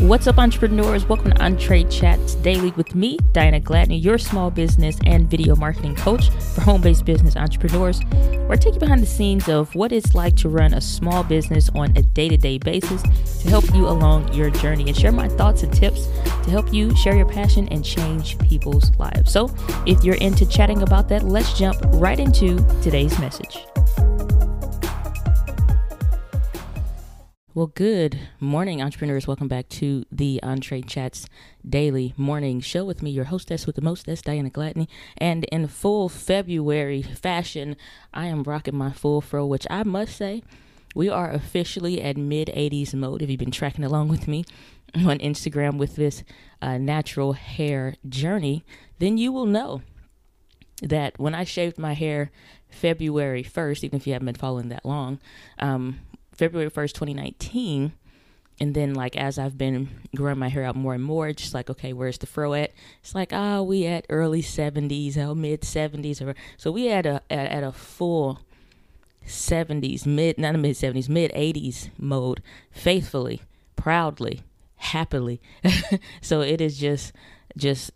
What's up, entrepreneurs? Welcome to Entree Chats Daily with me, Diana Gladney, your small business and video marketing coach for home based business entrepreneurs, where I take you behind the scenes of what it's like to run a small business on a day to day basis to help you along your journey and share my thoughts and tips to help you share your passion and change people's lives. So, if you're into chatting about that, let's jump right into today's message. Well, good morning, entrepreneurs. Welcome back to the Entree Chats Daily Morning Show with me, your hostess with the mostess, Diana Gladney. And in full February fashion, I am rocking my full fro, which I must say, we are officially at mid 80s mode. If you've been tracking along with me on Instagram with this uh, natural hair journey, then you will know that when I shaved my hair February 1st, even if you haven't been following that long, um, February 1st, 2019. And then, like, as I've been growing my hair out more and more, just like, okay, where's the fro at? It's like, ah, oh, we at early 70s, oh, mid 70s. Or, so we at a, at, a full 70s, mid, not a mid 70s, mid 80s mode, faithfully, proudly, happily. so it is just, just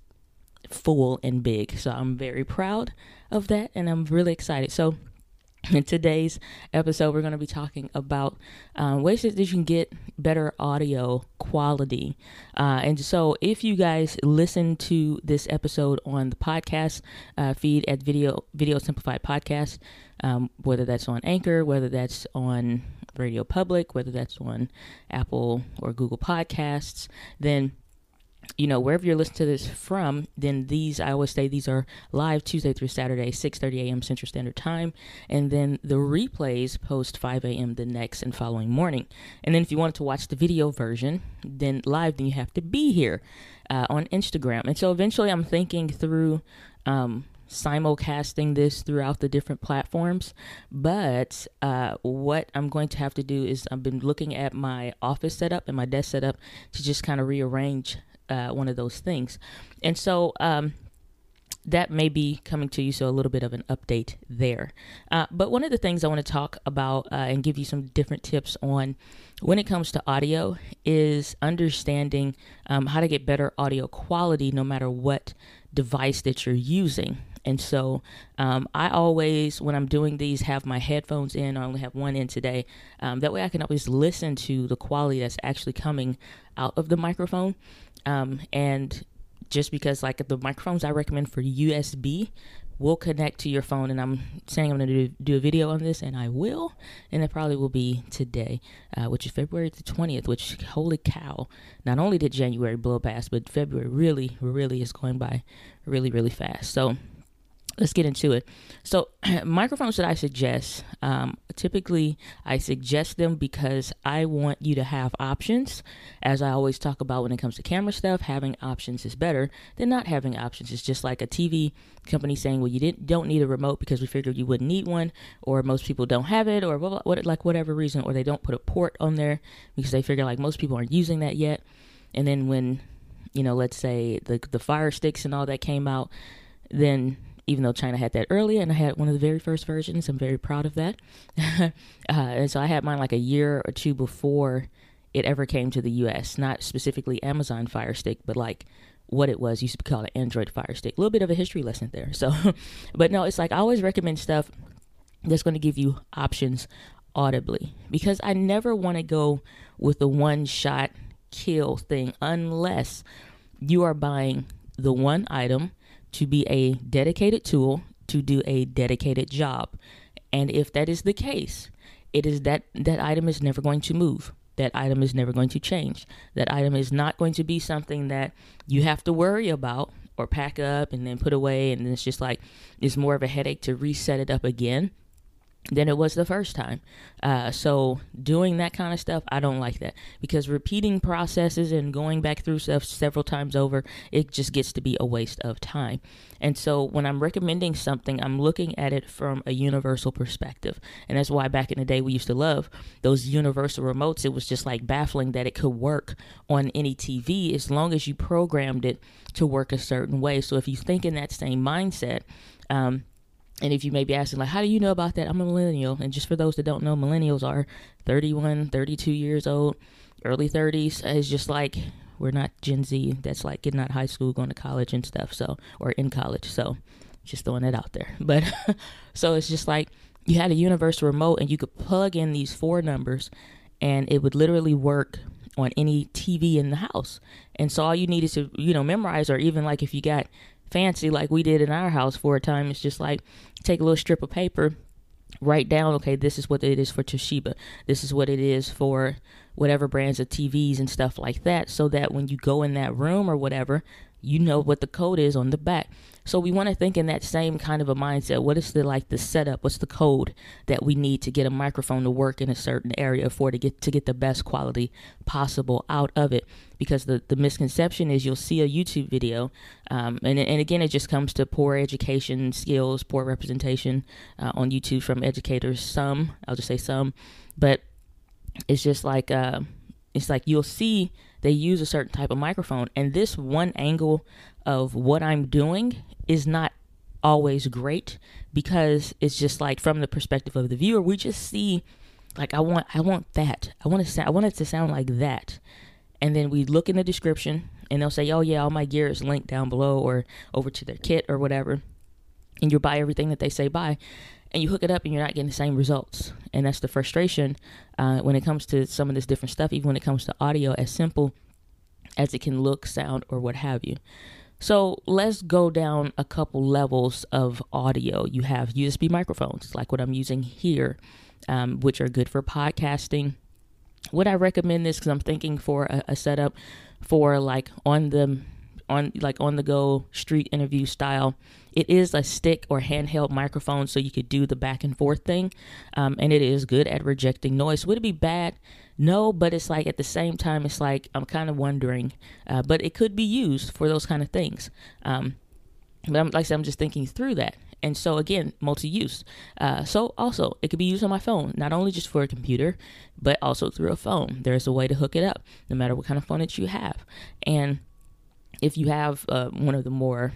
full and big. So I'm very proud of that and I'm really excited. So, in today's episode, we're going to be talking about um, ways that you can get better audio quality. Uh, and so, if you guys listen to this episode on the podcast uh, feed at Video Video Simplified Podcast, um, whether that's on Anchor, whether that's on Radio Public, whether that's on Apple or Google Podcasts, then you know wherever you're listening to this from then these i always say these are live tuesday through saturday 6.30 a.m central standard time. And then the replays post 5 a.m the next and following morning. And then if you wanted to watch the video version then live then you have to be here uh, on instagram. And so eventually i'm thinking through um, simulcasting this throughout the different platforms. But uh, what I'm going to have to do is I've been looking at my office setup and my desk setup to just kind of rearrange uh, one of those things. And so um, that may be coming to you, so a little bit of an update there. Uh, but one of the things I want to talk about uh, and give you some different tips on when it comes to audio is understanding um, how to get better audio quality no matter what device that you're using. And so um, I always, when I'm doing these, have my headphones in. I only have one in today. Um, that way I can always listen to the quality that's actually coming out of the microphone. Um, and just because like the microphones I recommend for USB will connect to your phone, and I'm saying I'm going to do, do, a video on this, and I will, and it probably will be today, uh, which is February the 20th. Which holy cow! Not only did January blow past, but February really, really is going by really, really fast. So let's get into it. So, microphones that I suggest, um, typically I suggest them because I want you to have options. As I always talk about when it comes to camera stuff, having options is better than not having options. It's just like a TV company saying, "Well, you didn't don't need a remote because we figured you wouldn't need one, or most people don't have it, or what, what like whatever reason, or they don't put a port on there because they figure like most people aren't using that yet." And then when you know, let's say the the fire sticks and all that came out, then even though China had that earlier, and I had one of the very first versions. I'm very proud of that. uh, and so I had mine like a year or two before it ever came to the U.S. Not specifically Amazon Fire Stick, but like what it was used to be called an Android Fire Stick. A little bit of a history lesson there. So, but no, it's like I always recommend stuff that's going to give you options audibly because I never want to go with the one shot kill thing unless you are buying the one item to be a dedicated tool to do a dedicated job. And if that is the case, it is that that item is never going to move. That item is never going to change. That item is not going to be something that you have to worry about or pack up and then put away and it's just like it's more of a headache to reset it up again than it was the first time. Uh, so doing that kind of stuff, I don't like that because repeating processes and going back through stuff several times over, it just gets to be a waste of time. And so when I'm recommending something, I'm looking at it from a universal perspective. And that's why back in the day we used to love those universal remotes. It was just like baffling that it could work on any TV as long as you programmed it to work a certain way. So if you think in that same mindset, um, and if you may be asking, like, how do you know about that? I'm a millennial. And just for those that don't know, millennials are 31, 32 years old. early 30s It's just like we're not Gen Z that's like getting out of high school, going to college and stuff. So, or in college. So, just throwing it out there. But so it's just like you had a universal remote and you could plug in these four numbers and it would literally work on any TV in the house. And so all you needed to, you know, memorize or even like if you got fancy like we did in our house for a time, it's just like take a little strip of paper, write down, okay, this is what it is for Toshiba. This is what it is for whatever brands of TVs and stuff like that so that when you go in that room or whatever, you know what the code is on the back. So we want to think in that same kind of a mindset. What is the like the setup? What's the code that we need to get a microphone to work in a certain area for to get to get the best quality possible out of it? Because the the misconception is you'll see a YouTube video, um, and and again it just comes to poor education skills, poor representation uh, on YouTube from educators. Some I'll just say some, but it's just like uh, it's like you'll see they use a certain type of microphone. And this one angle of what i'm doing is not always great because it's just like from the perspective of the viewer we just see like i want i want that. I want to sound i want it to sound like that. And then we look in the description and they'll say oh yeah all my gear is linked down below or over to their kit or whatever. And you buy everything that they say buy and you hook it up and you're not getting the same results. And that's the frustration uh, when it comes to some of this different stuff, even when it comes to audio, as simple as it can look, sound, or what have you. So let's go down a couple levels of audio. You have USB microphones, like what I'm using here, um, which are good for podcasting. Would I recommend this? Because I'm thinking for a, a setup for like on the on like on the go street interview style. It is a stick or handheld microphone, so you could do the back and forth thing, um, and it is good at rejecting noise. Would it be bad? No, but it's like at the same time, it's like I'm kind of wondering, uh, but it could be used for those kind of things. Um, but I'm, like I said, I'm just thinking through that. And so again, multi-use. Uh, so also, it could be used on my phone, not only just for a computer, but also through a phone. There's a way to hook it up, no matter what kind of phone that you have. And if you have uh, one of the more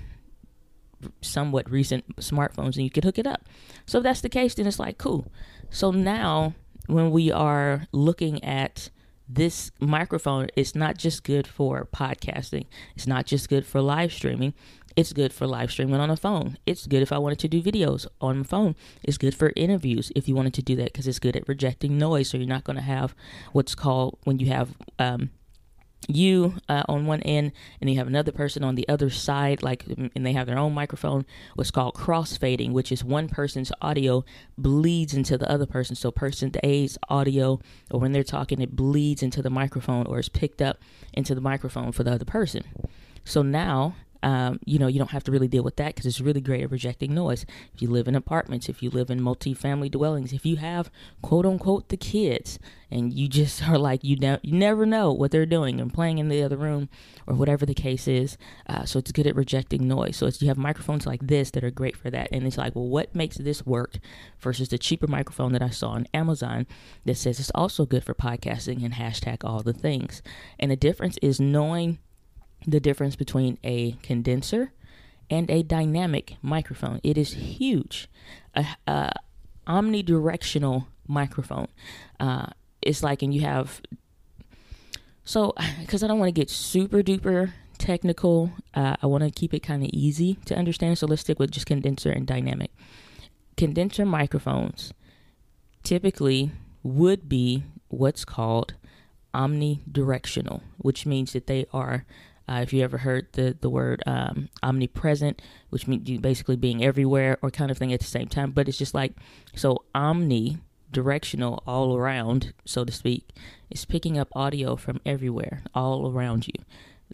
somewhat recent smartphones and you could hook it up. So if that's the case, then it's like cool. So now when we are looking at this microphone, it's not just good for podcasting. It's not just good for live streaming. It's good for live streaming on a phone. It's good if I wanted to do videos on my phone. It's good for interviews if you wanted to do that because it's good at rejecting noise. So you're not going to have what's called when you have um, you uh, on one end and you have another person on the other side like and they have their own microphone what's called crossfading which is one person's audio bleeds into the other person. So person a's audio or when they're talking it bleeds into the microphone or is picked up into the microphone for the other person. So now um, you know, you don't have to really deal with that because it's really great at rejecting noise. If you live in apartments, if you live in multi-family dwellings, if you have quote unquote the kids, and you just are like you, ne- you never know what they're doing and playing in the other room or whatever the case is. Uh, so it's good at rejecting noise. So you have microphones like this that are great for that. And it's like, well, what makes this work versus the cheaper microphone that I saw on Amazon that says it's also good for podcasting and hashtag all the things. And the difference is knowing the difference between a condenser and a dynamic microphone. It is huge. A, a omnidirectional microphone. Uh, it's like, and you have, so, because I don't want to get super duper technical, uh, I want to keep it kind of easy to understand. So let's stick with just condenser and dynamic. Condenser microphones typically would be what's called omnidirectional, which means that they are uh, if you ever heard the the word um, omnipresent, which means you basically being everywhere or kind of thing at the same time, but it's just like so omni directional all around, so to speak, is picking up audio from everywhere, all around you,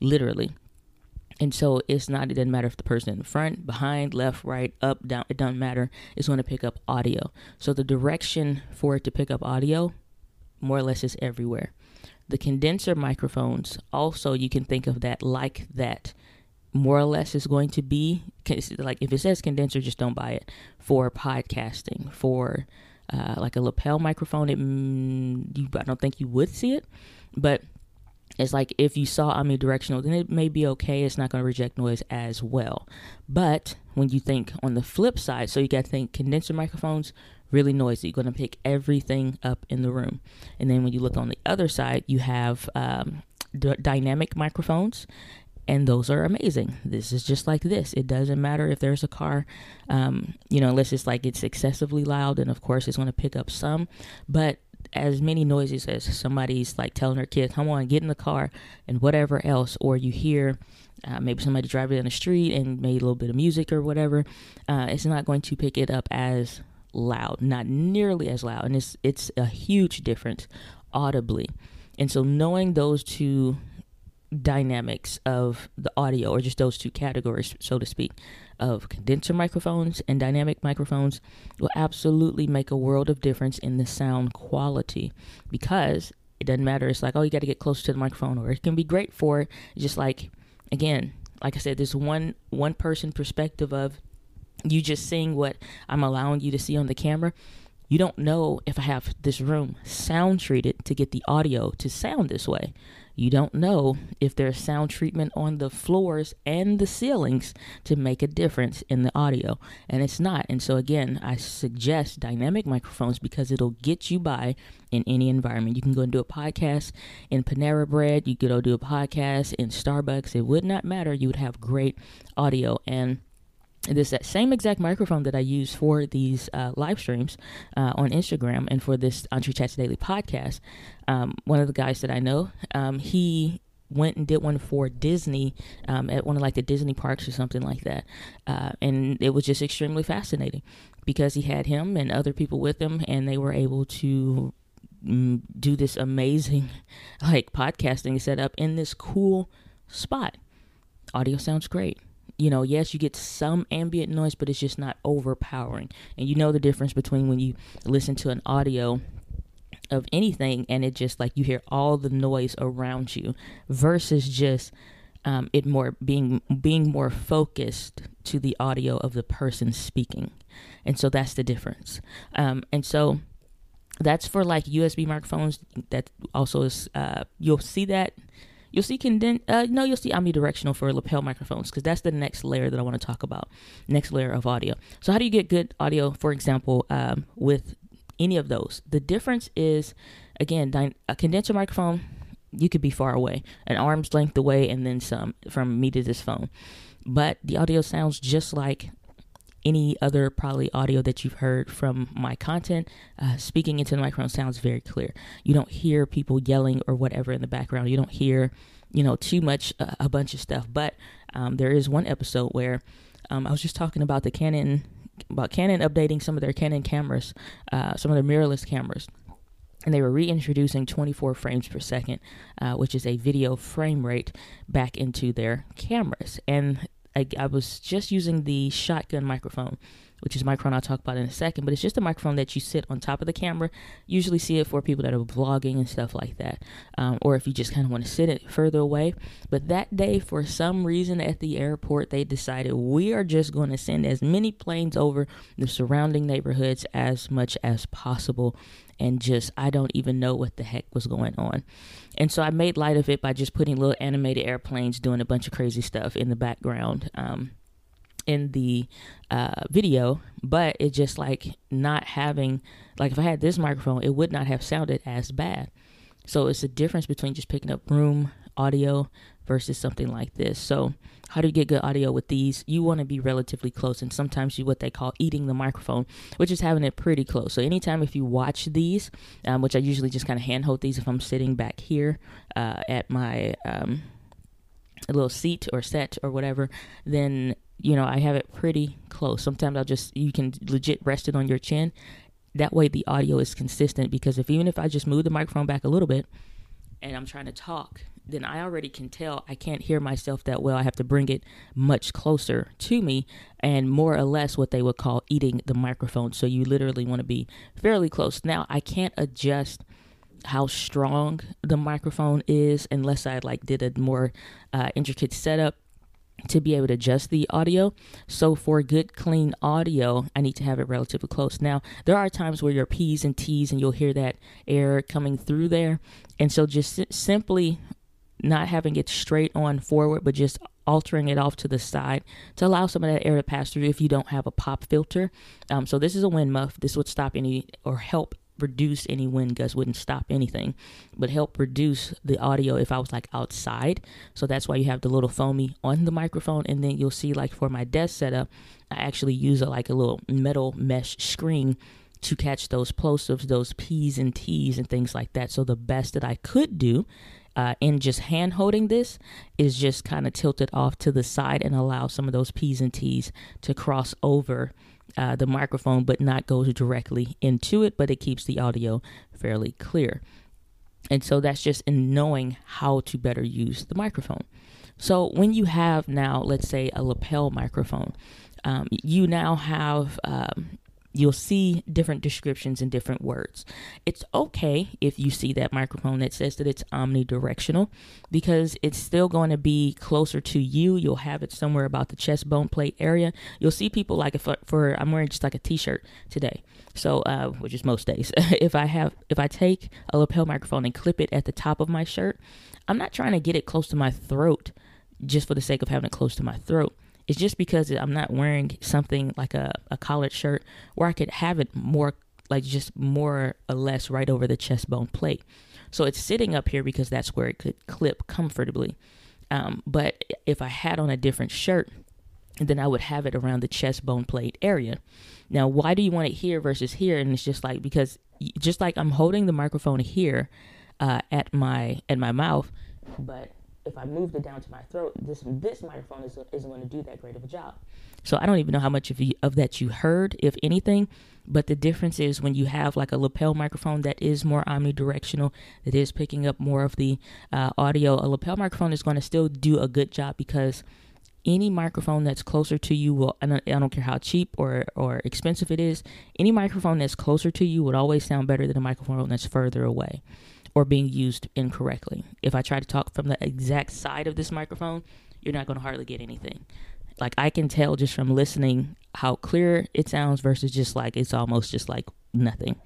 literally. And so it's not, it doesn't matter if the person in front, behind, left, right, up, down, it doesn't matter. It's going to pick up audio. So the direction for it to pick up audio, more or less, is everywhere. The condenser microphones, also, you can think of that like that. More or less is going to be like if it says condenser, just don't buy it for podcasting. For uh, like a lapel microphone, it mm, you, I don't think you would see it, but it's like if you saw omnidirectional, then it may be okay. It's not going to reject noise as well. But when you think on the flip side, so you got to think condenser microphones really noisy. You're going to pick everything up in the room. And then when you look on the other side, you have um, d- dynamic microphones. And those are amazing. This is just like this. It doesn't matter if there's a car, um, you know, unless it's like it's excessively loud. And of course, it's going to pick up some. But as many noises as somebody's like telling their kid, come on, get in the car, and whatever else, or you hear uh, maybe somebody driving down the street and made a little bit of music or whatever, uh, it's not going to pick it up as loud, not nearly as loud, and it's it's a huge difference audibly. And so knowing those two dynamics of the audio, or just those two categories, so to speak, of condenser microphones and dynamic microphones will absolutely make a world of difference in the sound quality because it doesn't matter. It's like, oh, you got to get close to the microphone, or it can be great for just like, again, like I said, this one one person perspective of you just seeing what I'm allowing you to see on the camera. You don't know if I have this room sound treated to get the audio to sound this way. You don't know if there's sound treatment on the floors and the ceilings to make a difference in the audio, and it's not. And so, again, I suggest dynamic microphones because it'll get you by in any environment. You can go and do a podcast in Panera Bread, you could go do a podcast in Starbucks. It would not matter. You would have great audio. And this same exact microphone that I use for these uh, live streams uh, on Instagram and for this Entre Chats Daily podcast. Um, one of the guys that I know, um, he went and did one for Disney um, at one of like the Disney parks or something like that, uh, and it was just extremely fascinating because he had him and other people with him, and they were able to mm, do this amazing like podcasting setup in this cool spot. Audio sounds great you know, yes, you get some ambient noise, but it's just not overpowering. And you know the difference between when you listen to an audio of anything and it just like you hear all the noise around you versus just um, it more being being more focused to the audio of the person speaking, and so that's the difference. Um, and so that's for like USB microphones. That also is uh, you'll see that You'll see condensed. Uh, no, you'll see omnidirectional for lapel microphones because that's the next layer that I want to talk about. Next layer of audio. So how do you get good audio? For example, um, with any of those, the difference is again a condenser microphone. You could be far away, an arm's length away, and then some from me to this phone. But the audio sounds just like any other probably audio that you've heard from my content, uh, speaking into the microphone sounds very clear. You don't hear people yelling or whatever in the background. You don't hear, you know, too much, uh, a bunch of stuff. But um, there is one episode where um, I was just talking about the Canon, about Canon updating some of their Canon cameras, uh, some of their mirrorless cameras. And they were reintroducing 24 frames per second, uh, which is a video frame rate, back into their cameras. And I, I was just using the shotgun microphone, which is microphone I'll talk about in a second, but it's just a microphone that you sit on top of the camera. Usually see it for people that are vlogging and stuff like that, um, or if you just kind of want to sit it further away. But that day, for some reason at the airport, they decided we are just going to send as many planes over the surrounding neighborhoods as much as possible and just I don't even know what the heck was going on. And so I made light of it by just putting little animated airplanes doing a bunch of crazy stuff in the background um, in the uh, video, but it just like not having like if I had this microphone, it would not have sounded as bad. So it's a difference between just picking up room audio versus something like this. So how do you get good audio with these? You want to be relatively close, and sometimes you what they call eating the microphone, which is having it pretty close. So anytime if you watch these, um, which I usually just kind of handhold these if I'm sitting back here uh, at my um, little seat or set or whatever, then you know I have it pretty close. Sometimes I'll just you can legit rest it on your chin. That way the audio is consistent because if even if I just move the microphone back a little bit and I'm trying to talk then I already can tell I can't hear myself that well. I have to bring it much closer to me and more or less what they would call eating the microphone. So you literally want to be fairly close. Now, I can't adjust how strong the microphone is unless I like did a more uh, intricate setup to be able to adjust the audio. So for good clean audio, I need to have it relatively close. Now, there are times where your P's and T's and you'll hear that air coming through there. And so just simply not having it straight on forward, but just altering it off to the side to allow some of that air to pass through if you don't have a pop filter. Um, so this is a wind muff. This would stop any or help reduce any wind gusts wouldn't stop anything but help reduce the audio if i was like outside so that's why you have the little foamy on the microphone and then you'll see like for my desk setup i actually use a, like a little metal mesh screen to catch those plosives, those P's and T's and things like that. So the best that I could do uh, in just hand holding this is just kind of tilt it off to the side and allow some of those P's and T's to cross over uh, the microphone, but not go directly into it, but it keeps the audio fairly clear. And so that's just in knowing how to better use the microphone. So when you have now, let's say, a lapel microphone, um, you now have um, you'll see different descriptions and different words. It's okay if you see that microphone that says that it's omnidirectional because it's still going to be closer to you. You'll have it somewhere about the chest bone plate area. You'll see people like if for I'm wearing just like a t-shirt today. So, uh, which is most days. if I have if I take a lapel microphone and clip it at the top of my shirt, I'm not trying to get it close to my throat just for the sake of having it close to my throat. It's just because I'm not wearing something like a, a collared shirt where I could have it more like just more or less right over the chest bone plate. So it's sitting up here because that's where it could clip comfortably. Um, but if I had on a different shirt, then I would have it around the chest bone plate area. Now, why do you want it here versus here? And it's just like because just like I'm holding the microphone here uh, at my at my mouth, but if I moved it down to my throat, this this microphone is, isn't going to do that great of a job. So I don't even know how much of, you, of that you heard, if anything. But the difference is when you have like a lapel microphone that is more omnidirectional, that is picking up more of the uh, audio. A lapel microphone is going to still do a good job because any microphone that's closer to you will I don't, I don't, care how cheap or or expensive it is any microphone that's closer to you would always sound better than a microphone that's further away or being used incorrectly. If I try to talk from the exact side of this microphone, you're not going to hardly get anything. Like I can tell just from listening how clear it sounds versus just like it's almost just like nothing.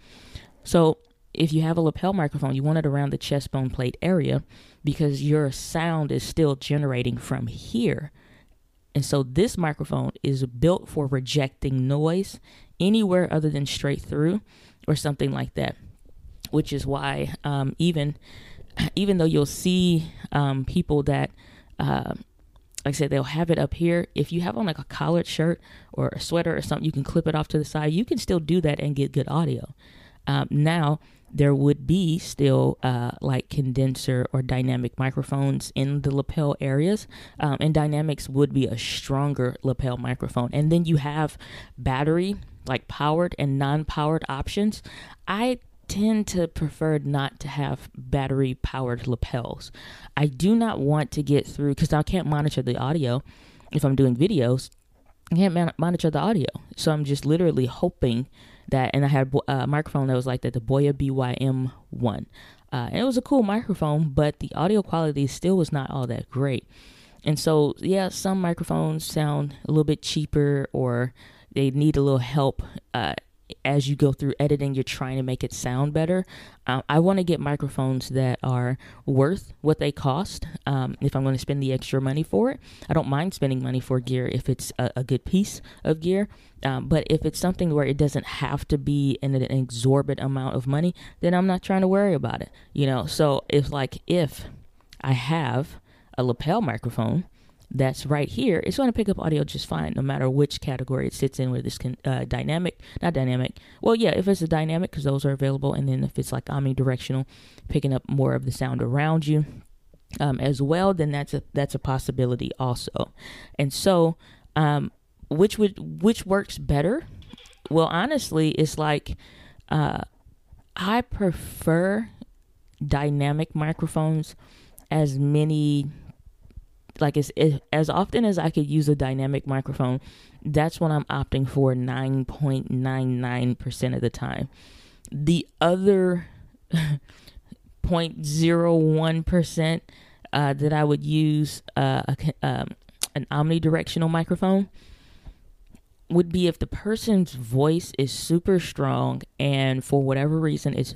So if you have a lapel microphone, you want it around the chest bone plate area because your sound is still generating from here. And so this microphone is built for rejecting noise anywhere other than straight through or something like that which is why um, even even though you'll see um, people that uh, like I said, they'll have it up here. If you have on like a collared shirt or a sweater or something, you can clip it off to the side. You can still do that and get good audio. Um, now, there would be still uh, like condenser or dynamic microphones in the lapel areas, um, and dynamics would be a stronger lapel microphone. And then you have battery, like powered and non powered options. I tend to prefer not to have battery powered lapels. I do not want to get through because I can't monitor the audio if I'm doing videos. I can't man- monitor the audio. So I'm just literally hoping that, and I had a microphone that was like that, the Boya BYM1. Uh, and it was a cool microphone, but the audio quality still was not all that great. And so, yeah, some microphones sound a little bit cheaper or they need a little help uh, as you go through editing, you're trying to make it sound better. Um, I want to get microphones that are worth what they cost. Um, if I'm going to spend the extra money for it, I don't mind spending money for gear if it's a, a good piece of gear. Um, but if it's something where it doesn't have to be an, an exorbitant amount of money, then I'm not trying to worry about it. You know, so if like if I have a lapel microphone that's right here, it's going to pick up audio just fine, no matter which category it sits in, whether it's uh, dynamic, not dynamic. Well, yeah, if it's a dynamic, because those are available, and then if it's like omnidirectional, picking up more of the sound around you um, as well, then that's a that's a possibility also. And so, um, which would which works better? Well, honestly, it's like uh, I prefer dynamic microphones as many like as as often as I could use a dynamic microphone, that's when I'm opting for 9.99% of the time. The other 0.01% uh, that I would use uh, a, um, an omnidirectional microphone would be if the person's voice is super strong and for whatever reason it's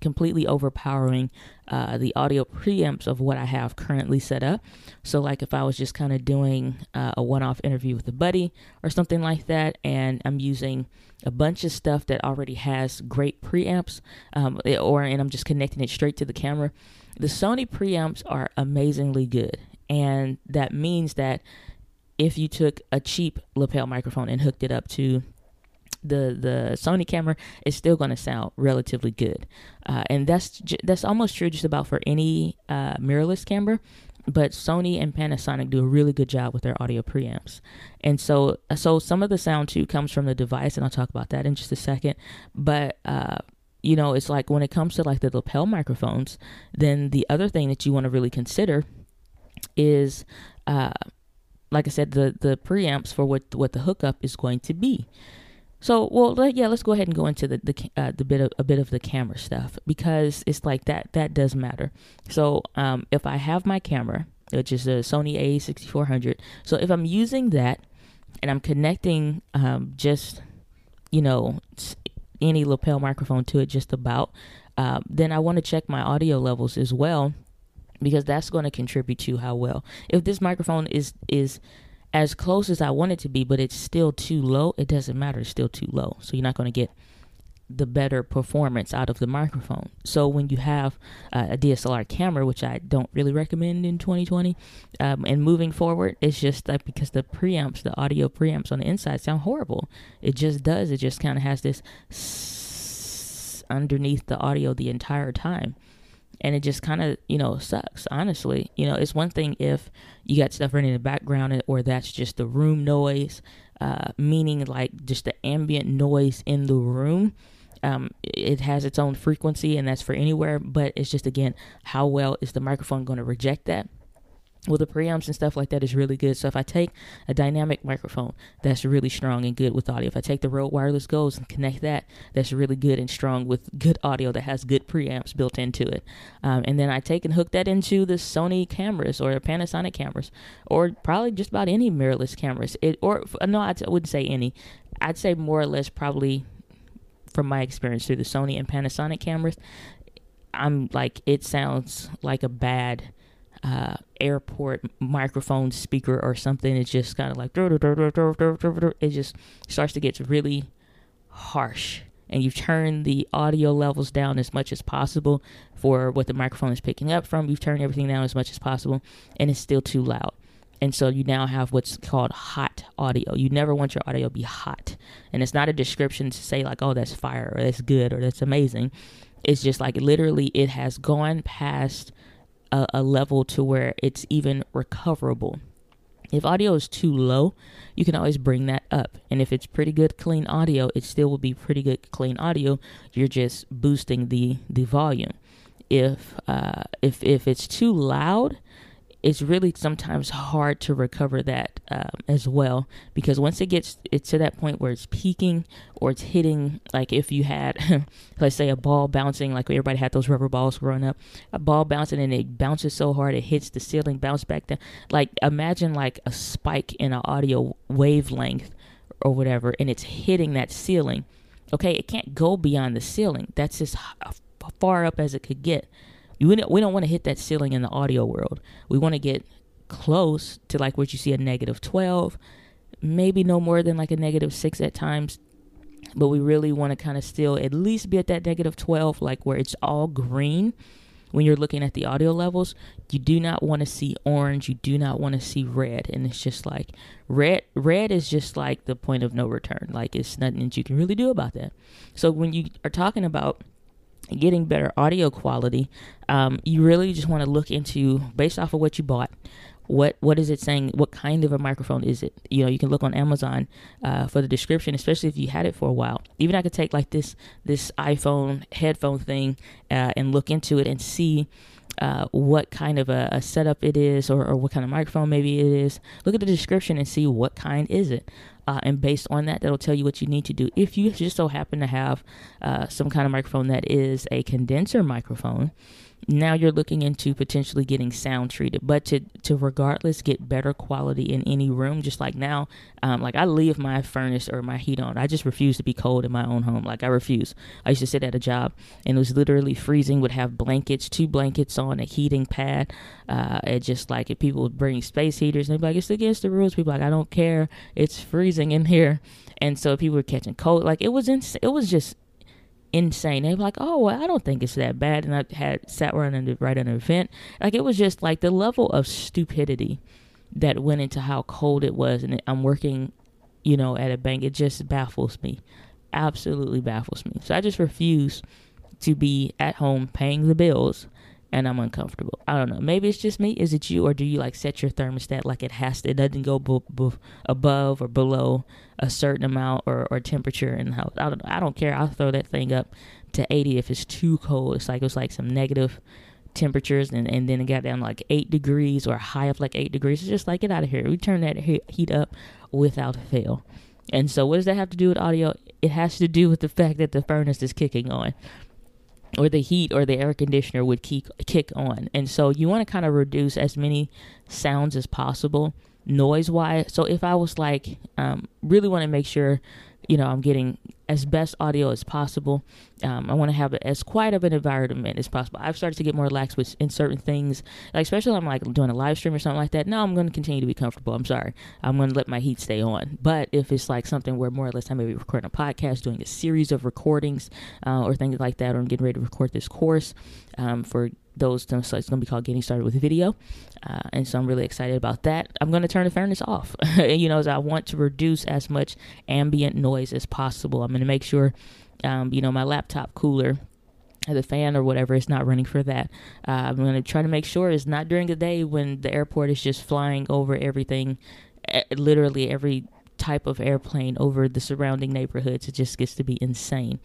completely overpowering uh, the audio preamps of what I have currently set up. So, like if I was just kind of doing uh, a one off interview with a buddy or something like that, and I'm using a bunch of stuff that already has great preamps, um, or and I'm just connecting it straight to the camera. The Sony preamps are amazingly good, and that means that if you took a cheap lapel microphone and hooked it up to the the Sony camera is still going to sound relatively good, uh, and that's that's almost true just about for any uh, mirrorless camera. But Sony and Panasonic do a really good job with their audio preamps, and so so some of the sound too comes from the device, and I'll talk about that in just a second. But uh, you know, it's like when it comes to like the lapel microphones, then the other thing that you want to really consider is uh, like I said, the the preamps for what what the hookup is going to be. So, well, let, yeah, let's go ahead and go into the the, uh, the bit of a bit of the camera stuff because it's like that that does matter. So, um, if I have my camera, which is a Sony A6400, so if I'm using that and I'm connecting um, just you know any lapel microphone to it, just about, uh, then I want to check my audio levels as well because that's going to contribute to how well. If this microphone is is as close as I want it to be, but it's still too low, it doesn't matter. It's still too low. So you're not going to get the better performance out of the microphone. So when you have uh, a DSLR camera, which I don't really recommend in 2020, um, and moving forward, it's just like because the preamps, the audio preamps on the inside sound horrible. It just does. It just kind of has this underneath the audio the entire time and it just kind of you know sucks honestly. You know it's one thing if you got stuff running in the background or that's just the room noise uh, meaning like just the ambient noise in the room um, it has its own frequency and that's for anywhere. But it's just again how well is the microphone going to reject that well, the preamps and stuff like that is really good. So if I take a dynamic microphone that's really strong and good with audio, if I take the Rode Wireless Goes and connect that, that's really good and strong with good audio that has good preamps built into it, um, and then I take and hook that into the Sony cameras or Panasonic cameras, or probably just about any mirrorless cameras. It or no, I wouldn't say any. I'd say more or less probably from my experience through the Sony and Panasonic cameras. I'm like it sounds like a bad uh, airport microphone speaker or something. It's just kind of like it just starts to get really harsh. And you've turned the audio levels down as much as possible for what the microphone is picking up from. You've turned everything down as much as possible, and it's still too loud. And so you now have what's called hot audio. You never want your audio to be hot. And it's not a description to say, like, oh, that's fire or that's good or that's amazing. It's just like literally it has gone past a, a level to where it's even recoverable. If audio is too low, you can always bring that up. And if it's pretty good clean audio, it still will be pretty good clean audio. You're just boosting the the volume. If uh, if if it's too loud, it's really sometimes hard to recover that um, as well because once it gets it's to that point where it's peaking or it's hitting like if you had let's say a ball bouncing like everybody had those rubber balls growing up a ball bouncing and it bounces so hard it hits the ceiling bounce back down. Like imagine like a spike in an audio wavelength or whatever and it's hitting that ceiling. Okay it can't go beyond the ceiling. That's as far up as it could get we don't, we don't want to hit that ceiling in the audio world. We want to get close to like what you see a negative 12, maybe no more than like a negative 6 at times. But we really want to kind of still at least be at that negative 12, like where it's all green when you're looking at the audio levels. You do not want to see orange. You do not want to see red. And it's just like red, red is just like the point of no return. Like it's nothing that you can really do about that. So when you are talking about getting better audio quality, um, you really just want to look into based off of what you bought. What what is it saying? What kind of a microphone is it? You know, you can look on Amazon uh, for the description, especially if you had it for a while. Even I could take like this this iPhone headphone thing uh, and look into it and see uh, what kind of a, a, setup it is or, or what kind of microphone maybe it is. Look at the description and see what kind is it. Uh, and based on that, that'll tell you what you need to do. If you just so happen to have uh, some kind of microphone that is a condenser microphone, now you're looking into potentially getting sound treated. But to to regardless get better quality in any room just like now um, like i leave my furnace or my heat on. I just refuse to be cold in my own home. Like i refuse. I used to sit at a job and it was literally freezing would have blankets two blankets on a heating pad uh it just like if people would bring space heaters and they'd be like it's against the rules. People like i don't care. It's freezing in here. And so people were catching cold. Like it was in, it was just insane. They were like, "Oh, well, I don't think it's that bad," and I had sat right under right under a vent. Like it was just like the level of stupidity that went into how cold it was, and I'm working, you know, at a bank. It just baffles me, absolutely baffles me. So I just refuse to be at home paying the bills and I'm uncomfortable. I don't know. Maybe it's just me. Is it you, or do you like set your thermostat like it has to? It doesn't go b- b- above or below a certain amount or, or temperature in the house. I don't. I don't care. I'll throw that thing up to 80 if it's too cold. It's like it's like some negative temperatures, and and then it got down like eight degrees or high up like eight degrees. It's just like get out of here. We turn that heat up without fail. And so, what does that have to do with audio? It has to do with the fact that the furnace is kicking on or the heat or the air conditioner would keep, kick on. And so you want to kind of reduce as many sounds as possible noise wise. So if I was like, um, really want to make sure you know, I'm getting as best audio as possible. Um, I want to have as quiet of an environment as possible. I've started to get more relaxed with in certain things, like especially I'm like doing a live stream or something like that. No, I'm going to continue to be comfortable. I'm sorry, I'm going to let my heat stay on. But if it's like something where more or less I may be recording a podcast, doing a series of recordings, uh, or things like that, or I'm getting ready to record this course um, for those so it's going to be called getting started with video uh, and so i'm really excited about that. I'm going to turn the furnace off. You know as i want to reduce as much ambient noise as possible. I'm going to make sure um, you know my laptop cooler the fan or whatever is not running for that. Uh, i'm going to try to make sure it's not during the day when the airport is just flying over everything literally every type of airplane over the surrounding neighborhoods. It just gets to be insane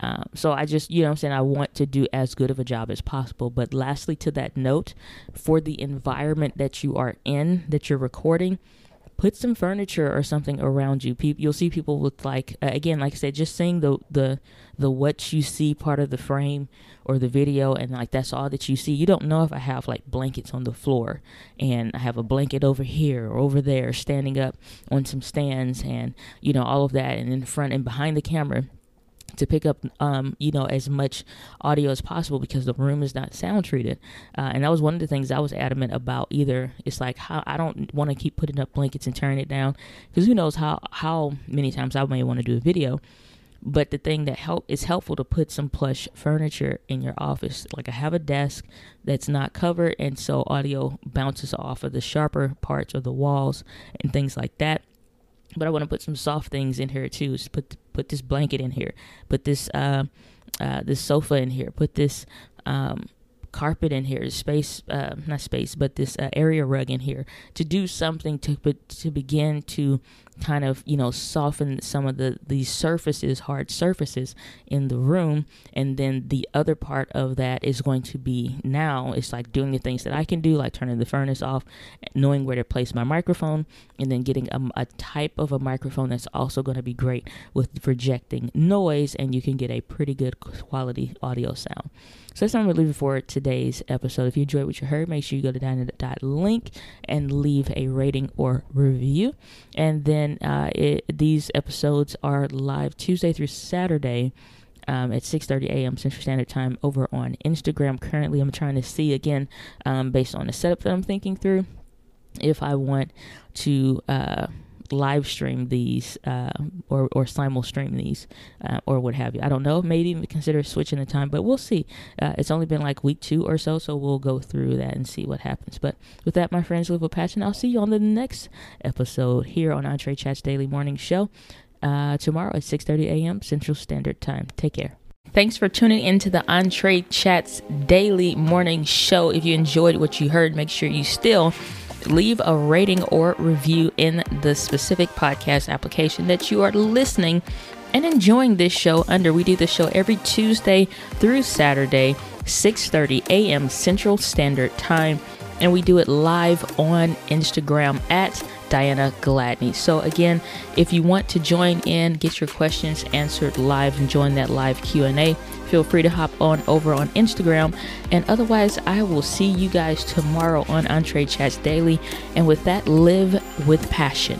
um, so I just, you know I'm saying, I want to do as good of a job as possible. But lastly, to that note, for the environment that you are in, that you're recording, put some furniture or something around you. People, you'll see people with like, uh, again, like I said, just seeing the, the, the what you see part of the frame or the video and like that's all that you see. You don't know if I have like blankets on the floor and I have a blanket over here or over there standing up on some stands and, you know, all of that. And in front and behind the camera, to pick up, um, you know, as much audio as possible because the room is not sound treated. Uh, and that was one of the things I was adamant about. Either it's like how I don't want to keep putting up blankets and turning it down because who knows how how many times I may want to do a video. But the thing that help is helpful to put some plush furniture in your office. Like I have a desk that's not covered, and so audio bounces off of the sharper parts of the walls and things like that but I want to put some soft things in here too. Put put this blanket in here. Put this uh, uh, this sofa in here. Put this um, carpet in here, space, uh, not space, but this uh, area rug in here to do something to to begin to kind of you know soften some of the these surfaces, hard surfaces in the room, and then the other part of that is going to be now it's like doing the things that I can do, like turning the furnace off, knowing where to place my microphone, and then getting a, a type of a microphone that's also going to be great with projecting noise, and you can get a pretty good quality audio sound. So that's what I'm going for today's episode. If you enjoyed what you heard, make sure you go to dynamite.link and leave a rating or review. And then uh, it, these episodes are live Tuesday through Saturday. Um, at 6:30 a.m. Central Standard Time over on Instagram. Currently, I'm trying to see again, um, based on the setup that I'm thinking through, if I want to uh, live stream these uh, or or simul stream these uh, or what have you. I don't know. Maybe even consider switching the time, but we'll see. Uh, it's only been like week two or so, so we'll go through that and see what happens. But with that, my friends, live with passion. I'll see you on the next episode here on Entree Chats Daily Morning Show uh, tomorrow at 6:30 a.m. Central Standard Time. Take care. Thanks for tuning into the Entree Chats Daily Morning Show. If you enjoyed what you heard, make sure you still leave a rating or review in the specific podcast application that you are listening and enjoying this show under. We do this show every Tuesday through Saturday, 6:30 a.m. Central Standard Time, and we do it live on Instagram at Diana Gladney. So again, if you want to join in, get your questions answered live and join that live Q&A, feel free to hop on over on Instagram. And otherwise, I will see you guys tomorrow on Entree Chats Daily. And with that, live with passion.